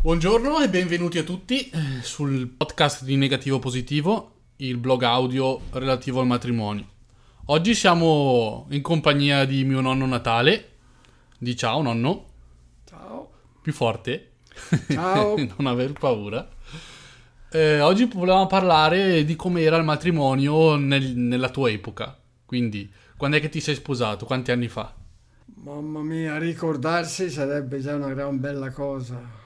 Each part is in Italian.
Buongiorno e benvenuti a tutti eh, sul podcast di Negativo Positivo, il blog audio relativo al matrimonio. Oggi siamo in compagnia di mio nonno Natale. Di ciao nonno, Ciao. più forte. Ciao. non aver paura. Eh, oggi volevamo parlare di come era il matrimonio nel- nella tua epoca. Quindi, quando è che ti sei sposato? Quanti anni fa? Mamma mia, ricordarsi sarebbe già una gran bella cosa.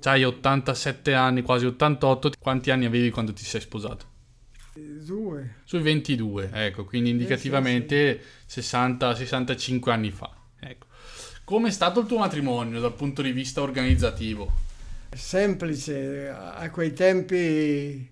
C'hai 87 anni, quasi 88. Quanti anni avevi quando ti sei sposato? Due. Sui 22, ecco, quindi indicativamente 60-65 anni fa. Ecco. Come è stato il tuo matrimonio dal punto di vista organizzativo? Semplice, a quei tempi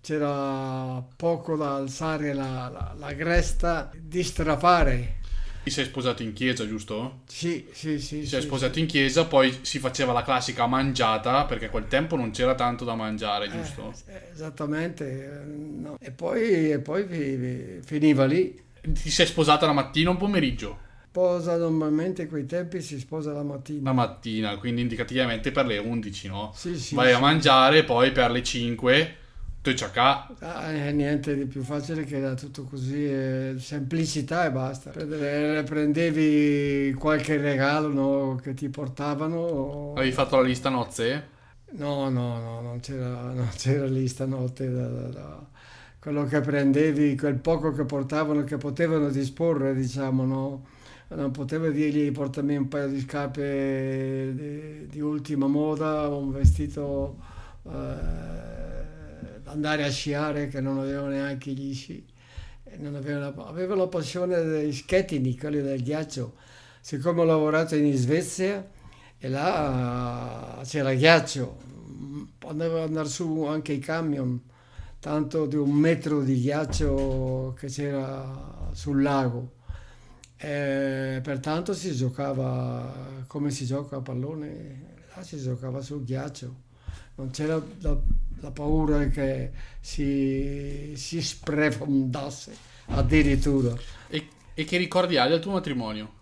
c'era poco da alzare la, la, la cresta di strafare. Ti sei sposato in chiesa, giusto? Sì, sì, sì. Ti sei sì, sposato in chiesa, poi si faceva la classica mangiata, perché a quel tempo non c'era tanto da mangiare, sì. giusto? Eh, esattamente. eh, no. E poi, e poi fi- fi- finiva lì. Ti sei sposata la mattina o un pomeriggio? Sposa normalmente a quei tempi si sposa la mattina. La mattina, quindi indicativamente per le 11, no? Sì, sì. Vai a sì. mangiare, poi per le 5, tu ciacà, Ah, eh, niente di più facile che era tutto così, eh, semplicità e basta. Prendere- Prendevi qualche regalo no, che ti portavano. avevi fatto la lista nozze? No, no, no, non c'era, non c'era lì stanotte. da- da- da- Quello che prendevi, quel poco che portavano, che potevano disporre, diciamo, no? Non potevo dirgli portami un paio di scarpe di, di ultima moda, un vestito eh, andare a sciare che non avevo neanche gli sci. Non avevo, avevo la passione dei schettini, quelli del ghiaccio. Siccome ho lavorato in Svezia e là c'era ghiaccio, potevo andare su anche i camion, tanto di un metro di ghiaccio che c'era sul lago. E pertanto si giocava come si gioca a pallone, là si giocava sul ghiaccio, non c'era la, la paura che si, si sprofondasse addirittura. E, e che ricordi hai del tuo matrimonio?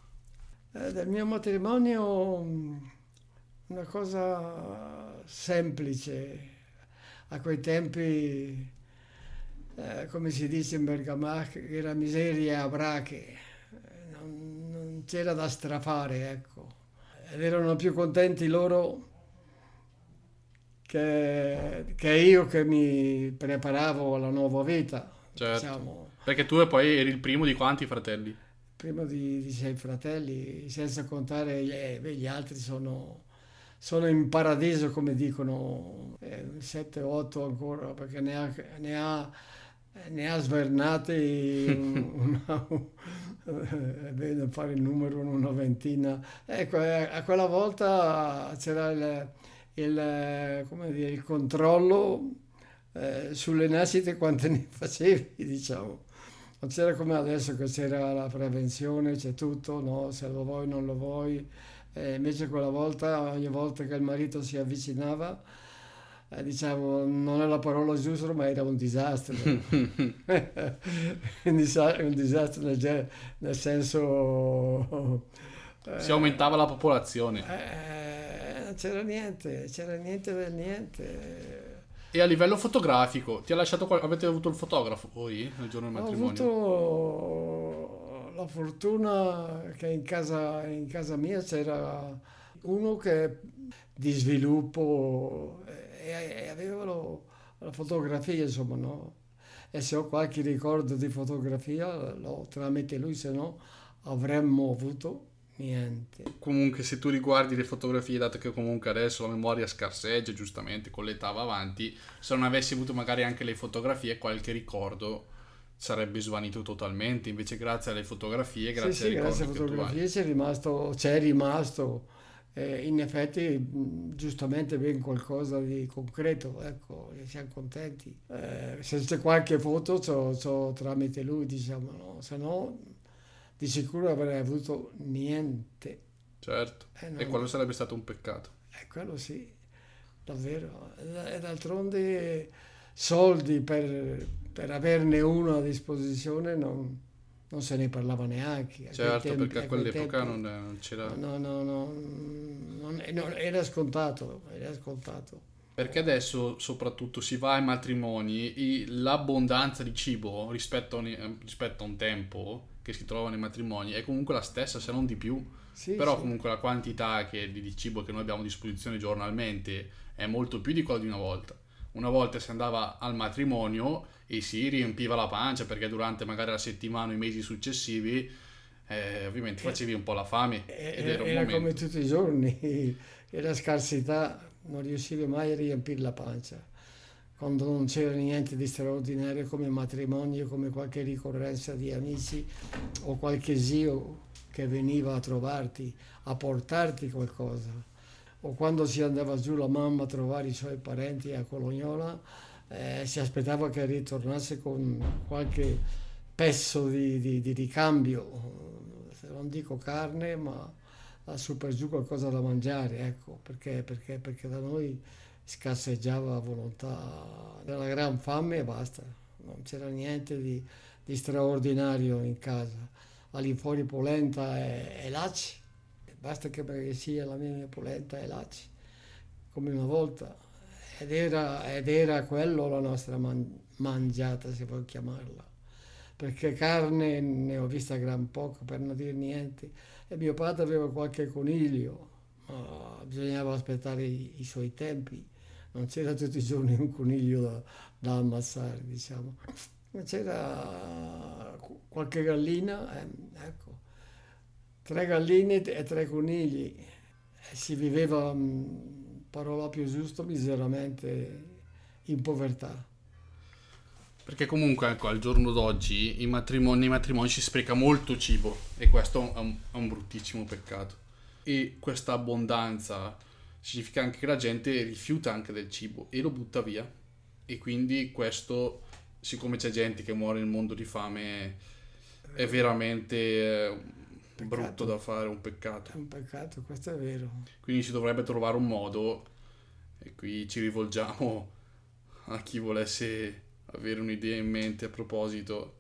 Eh, del mio matrimonio una cosa semplice, a quei tempi, eh, come si dice in Bergamasca, era miseria a brache, non, non c'era da strafare, ecco. Ed erano più contenti loro che, che io che mi preparavo alla nuova vita, Certo. diciamo. Perché tu poi eri il primo di quanti fratelli? prima di, di sei fratelli, senza contare gli, eh, gli altri sono, sono in paradiso come dicono, eh, 7-8 ancora, perché ne ha, ne ha, ne ha svernati una, è bene fare il numero una ventina. Ecco, eh, a quella volta c'era il, il, come dire, il controllo eh, sulle nascite quante ne facevi, diciamo. Non c'era come adesso che c'era la prevenzione, c'è tutto, no? se lo vuoi non lo vuoi. E invece quella volta, ogni volta che il marito si avvicinava, eh, diciamo, non è la parola giusta, ma era un disastro. un, disa- un disastro nel, nel senso... eh, Si aumentava la popolazione. C'era niente, c'era niente del niente. E a livello fotografico, ti ha lasciato qual- avete avuto il fotografo voi nel giorno del Ho matrimonio? avuto la fortuna che in casa, in casa mia c'era uno che di sviluppo e, e aveva lo- la fotografia, insomma, no? E se ho qualche ricordo di fotografia, l'ho tramite lui, se no avremmo avuto niente. Comunque, se tu riguardi le fotografie, dato che comunque adesso la memoria scarseggia, giustamente, con l'età va avanti, se non avessi avuto magari anche le fotografie, qualche ricordo sarebbe svanito totalmente. Invece, grazie alle fotografie, grazie sì, sì, grazie alle fotografie c'è rimasto, c'è rimasto eh, in effetti giustamente ben qualcosa di concreto, ecco, siamo contenti. Eh, se c'è qualche foto c'ho, c'ho tramite lui, diciamo, no? se no di sicuro avrei avuto niente. Certo, Eh, e no, quello sarebbe stato un peccato. eh, quello sì, davvero. E d'altronde soldi per, per averne uno a disposizione non, non se ne parlava neanche. A Certo, tempi- perché a quell'epoca tempi- non, non c'era... No, no, no, non- non- era scontato, era scontato. Perché adesso soprattutto si va ai matrimoni e l'abbondanza di cibo rispetto a, un, rispetto a un tempo che si trova nei matrimoni è comunque la stessa, se non di più. Sì, Però sì. comunque la quantità che- di, di cibo che noi abbiamo a disposizione giornalmente è molto più di quella di una volta. Una volta si andava al matrimonio e si riempiva la pancia perché durante magari la settimana o i mesi successivi eh, ovviamente facevi un po' la fame ed era Era, era come tutti i giorni, era scarsità, non riuscivi mai a riempire la pancia. Quando non c'era niente di straordinario come matrimonio, come qualche ricorrenza di amici o qualche zio che veniva a trovarti, a portarti qualcosa. O quando si andava giù la mamma a trovare i suoi parenti a Colognola, eh, si aspettava che ritornasse con qualche pezzo di, di- di ricambio, non dico carne, ma su per giù qualcosa da mangiare, ecco, perché, perché, perché da noi scarseggiava a volontà della gran fame e basta, non c'era niente di, di straordinario in casa. All'infuori polenta e, e laci, basta che sia la mia polenta e laci, come una volta. Ed era, ed era quello la nostra man- mangiata, se vuoi chiamarla perché carne ne ho vista gran poco, per non dire niente. E mio padre aveva qualche coniglio, ma bisognava aspettare i, i suoi tempi. Non c'era tutti i giorni un coniglio da, da ammazzare, diciamo. C'era qualche gallina, eh, ecco, tre galline e tre conigli. E si viveva, mh, parola più giusta, miseramente in povertà. Perché comunque ecco, al giorno d'oggi i matrimoni, nei matrimoni si spreca molto cibo e questo è un, è un bruttissimo peccato. E questa abbondanza significa anche che la gente rifiuta anche del cibo e lo butta via. E quindi questo, siccome c'è gente che muore nel mondo di fame, è veramente eh, brutto Peccato. da fare, un peccato. È un peccato, questo è vero. Quindi si dovrebbe trovare un modo, e qui ci rivolgiamo a chi volesse avere un'idea in mente a proposito,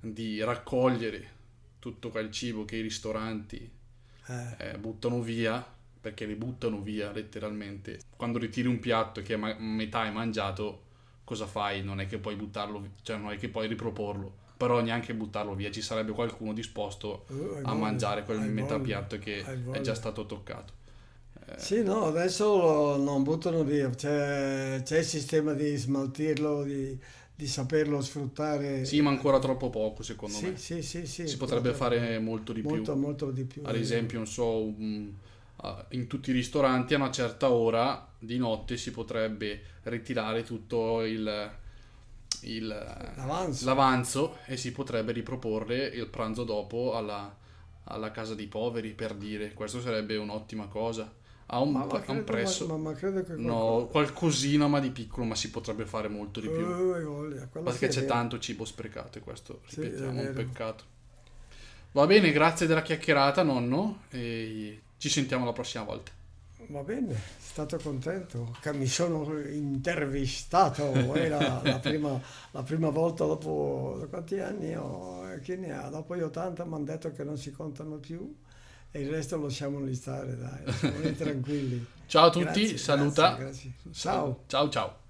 di raccogliere tutto quel cibo che i ristoranti Eh, eh, buttano via, perché li buttano via letteralmente. Quando ritiri un piatto che ma- metà è mangiato, cosa fai? Non è che puoi buttarlo, cioè non è che puoi riproporlo. Però neanche buttarlo via, ci sarebbe qualcuno disposto hai a voglia, mangiare quel metà voglia, piatto che è già stato toccato. Eh, Sì, no, adesso lo- non buttano via, c'è, c'è il sistema di smaltirlo, di, di saperlo sfruttare. Sì, ma ancora troppo poco secondo Sì, me. sì, sì, sì, si potrebbe fare molto di molto, più. molto di più. Ad esempio, non so, un- in tutti i ristoranti a una certa ora di notte si potrebbe ritirare tutto il, il- L'avanzo. l'avanzo e si potrebbe riproporre il pranzo dopo alla, alla casa dei poveri, per dire. Questo sarebbe un'ottima cosa. Ha un, Ma, ma ha un prezzo. ma, ma credo che No, qualcosina ma di piccolo, ma si potrebbe fare molto di più. Uh, Perché sì c'è vero. tanto cibo sprecato e questo, Sì, ripetiamo, è è un peccato. Va bene, grazie della chiacchierata, nonno, e ci sentiamo la prossima volta. Va bene, stato contento che mi sono intervistato, è la, la prima, la prima volta dopo quanti anni ho, chi ne ha? Dopo gli 80 mi hanno detto che non si contano più e il resto lo lasciamo lì stare, dai, lasciamoli tranquilli. Ciao a tutti, Grazie, saluta. grazie, grazie. Ciao. Ciao ciao.